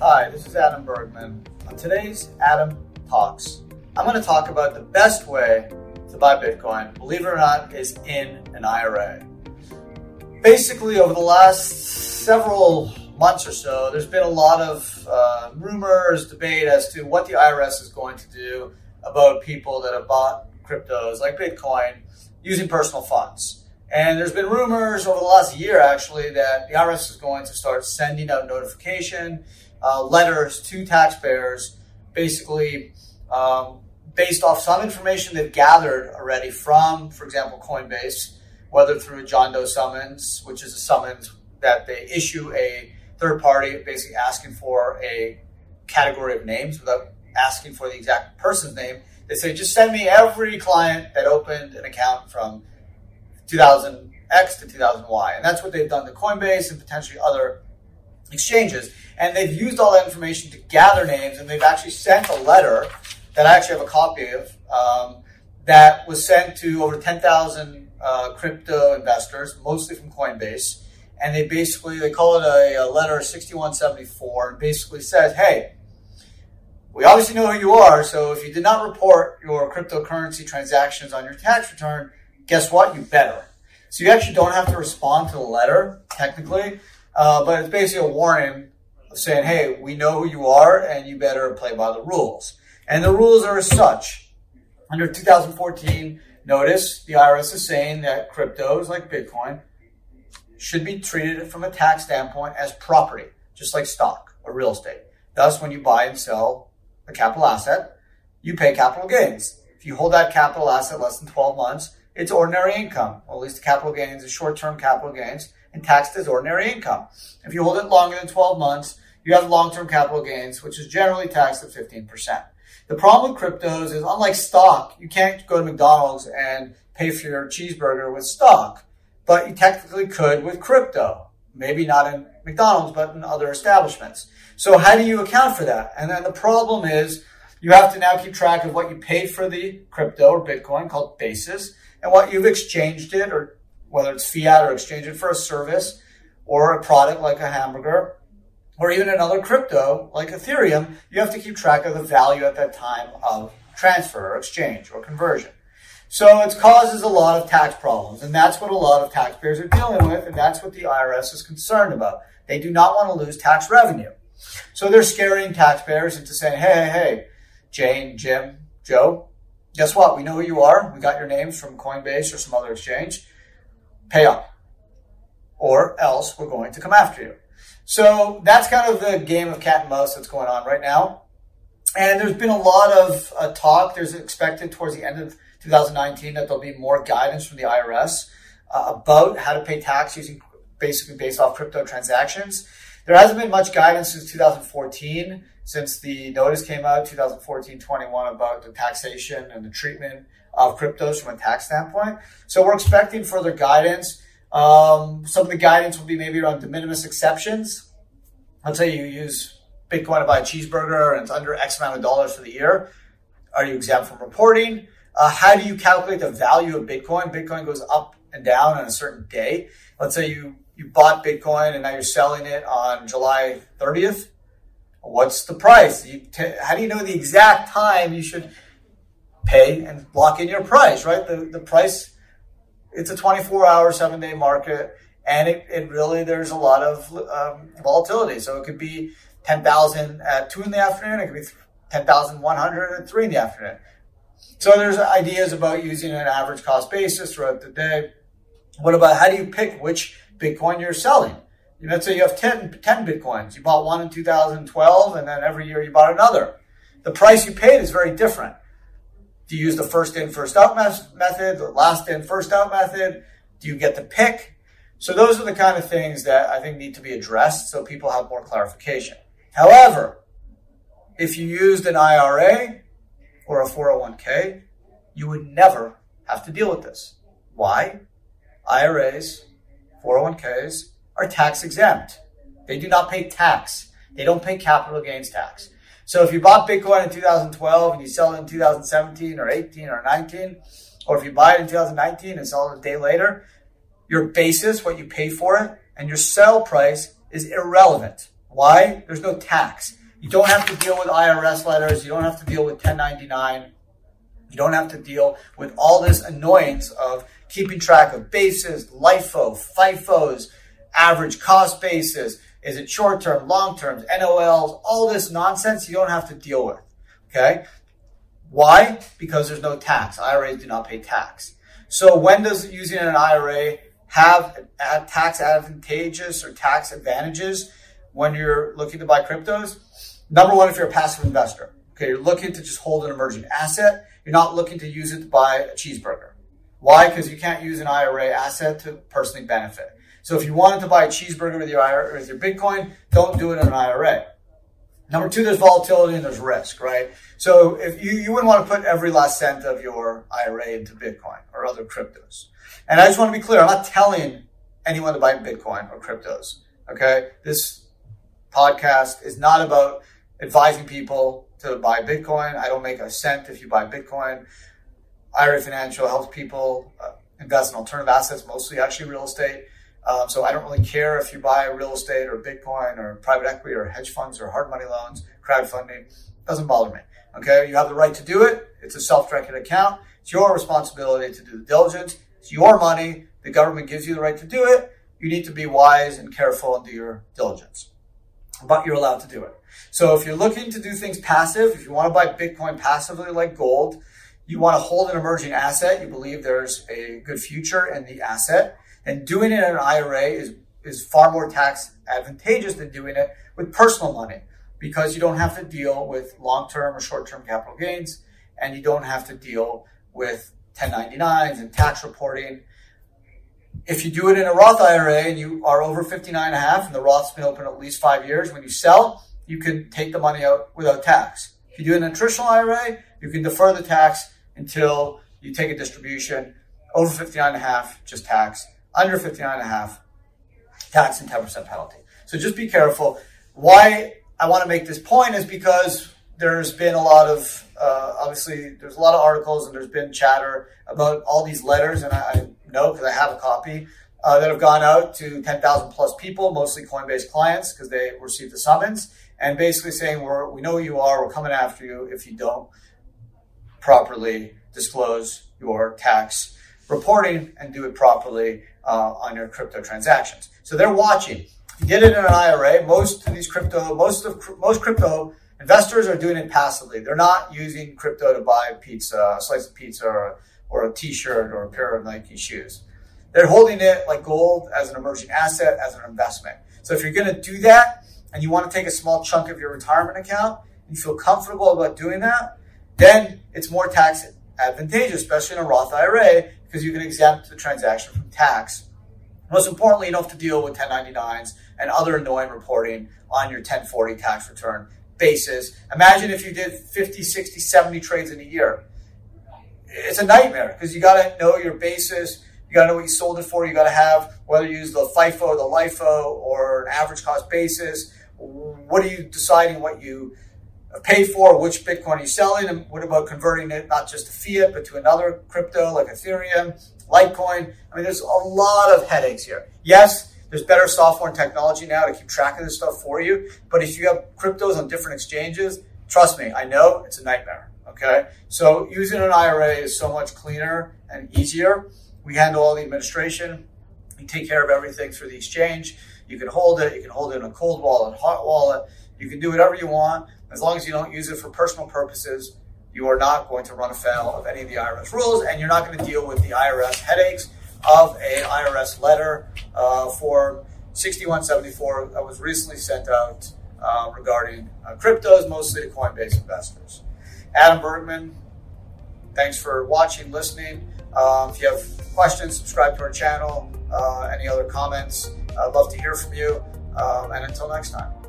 Hi, this is Adam Bergman. On today's Adam Talks, I'm going to talk about the best way to buy Bitcoin, believe it or not, is in an IRA. Basically, over the last several months or so, there's been a lot of uh, rumors, debate as to what the IRS is going to do about people that have bought cryptos like Bitcoin using personal funds. And there's been rumors over the last year, actually, that the IRS is going to start sending out notification uh, letters to taxpayers, basically um, based off some information they've gathered already from, for example, Coinbase, whether through a John Doe summons, which is a summons that they issue a third party, basically asking for a category of names without asking for the exact person's name. They say, just send me every client that opened an account from 2000X to 2000Y. And that's what they've done to Coinbase and potentially other exchanges. And they've used all that information to gather names, and they've actually sent a letter that I actually have a copy of um, that was sent to over 10,000 uh, crypto investors, mostly from Coinbase. And they basically they call it a, a letter 6174, and basically says, "Hey, we obviously know who you are. So if you did not report your cryptocurrency transactions on your tax return, guess what? You better." So you actually don't have to respond to the letter technically, uh, but it's basically a warning of saying, "Hey, we know who you are, and you better play by the rules." And the rules are as such. Under 2014 notice, the IRS is saying that cryptos like Bitcoin should be treated from a tax standpoint as property, just like stock or real estate. Thus, when you buy and sell a capital asset, you pay capital gains. If you hold that capital asset less than 12 months, it's ordinary income. Well, at least the capital gains is short-term capital gains and taxed as ordinary income. If you hold it longer than 12 months, you have long-term capital gains, which is generally taxed at 15%. The problem with cryptos is unlike stock, you can't go to McDonald's and pay for your cheeseburger with stock, but you technically could with crypto. Maybe not in McDonald's, but in other establishments. So how do you account for that? And then the problem is you have to now keep track of what you paid for the crypto or Bitcoin called basis and what you've exchanged it or whether it's fiat or exchange it for a service or a product like a hamburger or even another crypto like Ethereum, you have to keep track of the value at that time of transfer or exchange or conversion. So it causes a lot of tax problems, and that's what a lot of taxpayers are dealing with, and that's what the IRS is concerned about. They do not want to lose tax revenue. So they're scaring taxpayers into saying, hey, hey, Jane, Jim, Joe, guess what? We know who you are. We got your names from Coinbase or some other exchange. Pay up. Or else we're going to come after you. So that's kind of the game of cat and mouse that's going on right now. And there's been a lot of uh, talk. There's expected towards the end of 2019 that there'll be more guidance from the IRS uh, about how to pay tax using basically based off crypto transactions. There hasn't been much guidance since 2014, since the notice came out 2014-21 about the taxation and the treatment of cryptos from a tax standpoint. So we're expecting further guidance. Um, some of the guidance will be maybe around de minimis exceptions. Let's say you use Bitcoin to buy a cheeseburger and it's under X amount of dollars for the year. Are you exempt from reporting? Uh, how do you calculate the value of Bitcoin? Bitcoin goes up and down on a certain day. Let's say you, you bought Bitcoin and now you're selling it on July 30th. What's the price? T- how do you know the exact time you should pay and lock in your price, right? The, the price it's a 24 hour, seven day market. And it, it really, there's a lot of um, volatility. So it could be 10,000 at two in the afternoon. It could be 10,100 at three in the afternoon. So there's ideas about using an average cost basis throughout the day. What about how do you pick which Bitcoin you're selling? You know, let's say you have 10, 10 Bitcoins. You bought one in 2012 and then every year you bought another. The price you paid is very different. Do you use the first in, first out method, the last in, first out method? Do you get to pick? So those are the kind of things that I think need to be addressed so people have more clarification. However, if you used an IRA or a 401k, you would never have to deal with this. Why? IRAs, 401ks are tax exempt. They do not pay tax. They don't pay capital gains tax. So if you bought Bitcoin in 2012 and you sell it in 2017 or 18 or 19, or if you buy it in 2019 and sell it a day later, your basis, what you pay for it, and your sell price is irrelevant. Why? There's no tax. You don't have to deal with IRS letters. You don't have to deal with 1099. You don't have to deal with all this annoyance of keeping track of bases, LIFO, FIFOs, average cost basis. Is it short term, long term, NOLs, all this nonsense you don't have to deal with. Okay? Why? Because there's no tax. IRAs do not pay tax. So when does using an IRA have tax advantageous or tax advantages when you're looking to buy cryptos? Number one, if you're a passive investor, okay, you're looking to just hold an emerging asset. You're not looking to use it to buy a cheeseburger. Why? Because you can't use an IRA asset to personally benefit. So if you wanted to buy a cheeseburger with your IRA, with your Bitcoin, don't do it in an IRA. Number two, there's volatility and there's risk, right? So if you, you wouldn't want to put every last cent of your IRA into Bitcoin or other cryptos. And I just want to be clear, I'm not telling anyone to buy Bitcoin or cryptos. Okay. This podcast is not about advising people to buy Bitcoin. I don't make a cent if you buy Bitcoin. IRA Financial helps people uh, invest in alternative assets, mostly actually real estate. Um, so I don't really care if you buy real estate or Bitcoin or private equity or hedge funds or hard money loans, crowdfunding. It doesn't bother me. Okay, you have the right to do it. It's a self-directed account. It's your responsibility to do the diligence. It's your money. The government gives you the right to do it. You need to be wise and careful and do your diligence. But you're allowed to do it. So if you're looking to do things passive, if you want to buy Bitcoin passively like gold, you want to hold an emerging asset. You believe there's a good future in the asset and doing it in an IRA is, is far more tax advantageous than doing it with personal money because you don't have to deal with long term or short term capital gains and you don't have to deal with 1099s and tax reporting. If you do it in a Roth IRA and you are over 59 and a half and the Roth's been open at least five years, when you sell, you can take the money out without tax. If you do an in a traditional IRA, you can defer the tax until you take a distribution. Over 59 and a half, just tax under 59 and a half, tax and 10% penalty. So just be careful. Why I want to make this point is because there's been a lot of, uh, obviously, there's a lot of articles and there's been chatter about all these letters, and I, I know because I have a copy uh, that have gone out to 10,000 plus people, mostly Coinbase clients, because they received the summons, and basically saying, we're, we know who you are, we're coming after you if you don't properly disclose your tax reporting and do it properly uh, on your crypto transactions. So they're watching. You get it in an IRA, most of these crypto, most of most crypto investors are doing it passively. They're not using crypto to buy pizza, a slice of pizza, or, or a T-shirt, or a pair of Nike shoes. They're holding it like gold as an emerging asset, as an investment. So if you're going to do that, and you want to take a small chunk of your retirement account, and you feel comfortable about doing that, then it's more tax advantageous, especially in a Roth IRA, because you can exempt the transaction from tax. Most importantly, you don't have to deal with 1099s and other annoying reporting on your 1040 tax return basis. Imagine if you did 50, 60, 70 trades in a year. It's a nightmare because you got to know your basis. You got to know what you sold it for. You got to have whether you use the FIFO, the LIFO, or an average cost basis. What are you deciding what you pay for, which Bitcoin you're selling, and what about converting it not just to fiat, but to another crypto like Ethereum, Litecoin. I mean, there's a lot of headaches here. Yes, there's better software and technology now to keep track of this stuff for you, but if you have cryptos on different exchanges, trust me, I know it's a nightmare. Okay, so using an IRA is so much cleaner and easier. We handle all the administration. We take care of everything through the exchange. You can hold it. You can hold it in a cold wallet, hot wallet. You can do whatever you want. As long as you don't use it for personal purposes, you are not going to run afoul of any of the IRS rules, and you're not going to deal with the IRS headaches of a IRS letter uh, for 6174 that was recently sent out uh, regarding uh, cryptos, mostly to Coinbase investors. Adam Bergman, thanks for watching, listening. Um, if you have questions, subscribe to our channel. Uh, any other comments, I'd love to hear from you. Um, and until next time.